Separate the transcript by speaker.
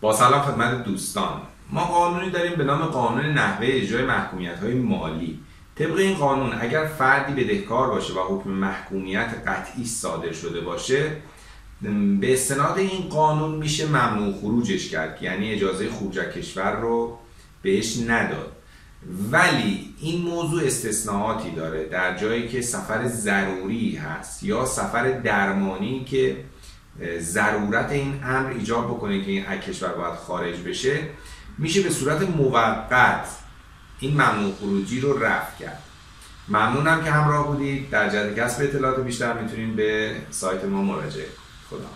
Speaker 1: با سلام خدمت دوستان. ما قانونی داریم به نام قانون نحوه اجرای محکومیت های مالی. طبق این قانون اگر فردی بدهکار باشه و حکم محکومیت قطعی صادر شده باشه به استناد این قانون میشه ممنوع خروجش کرد یعنی اجازه خروج از کشور رو بهش نداد. ولی این موضوع استثناءاتی داره در جایی که سفر ضروری هست یا سفر درمانی که ضرورت این امر ایجاب بکنه که این کشور باید خارج بشه میشه به صورت موقت این ممنوع خروجی رو رفع کرد. ممنونم که همراه بودید. در جهت کسب اطلاعات بیشتر می‌تونید به سایت ما مراجعه کنید. خدا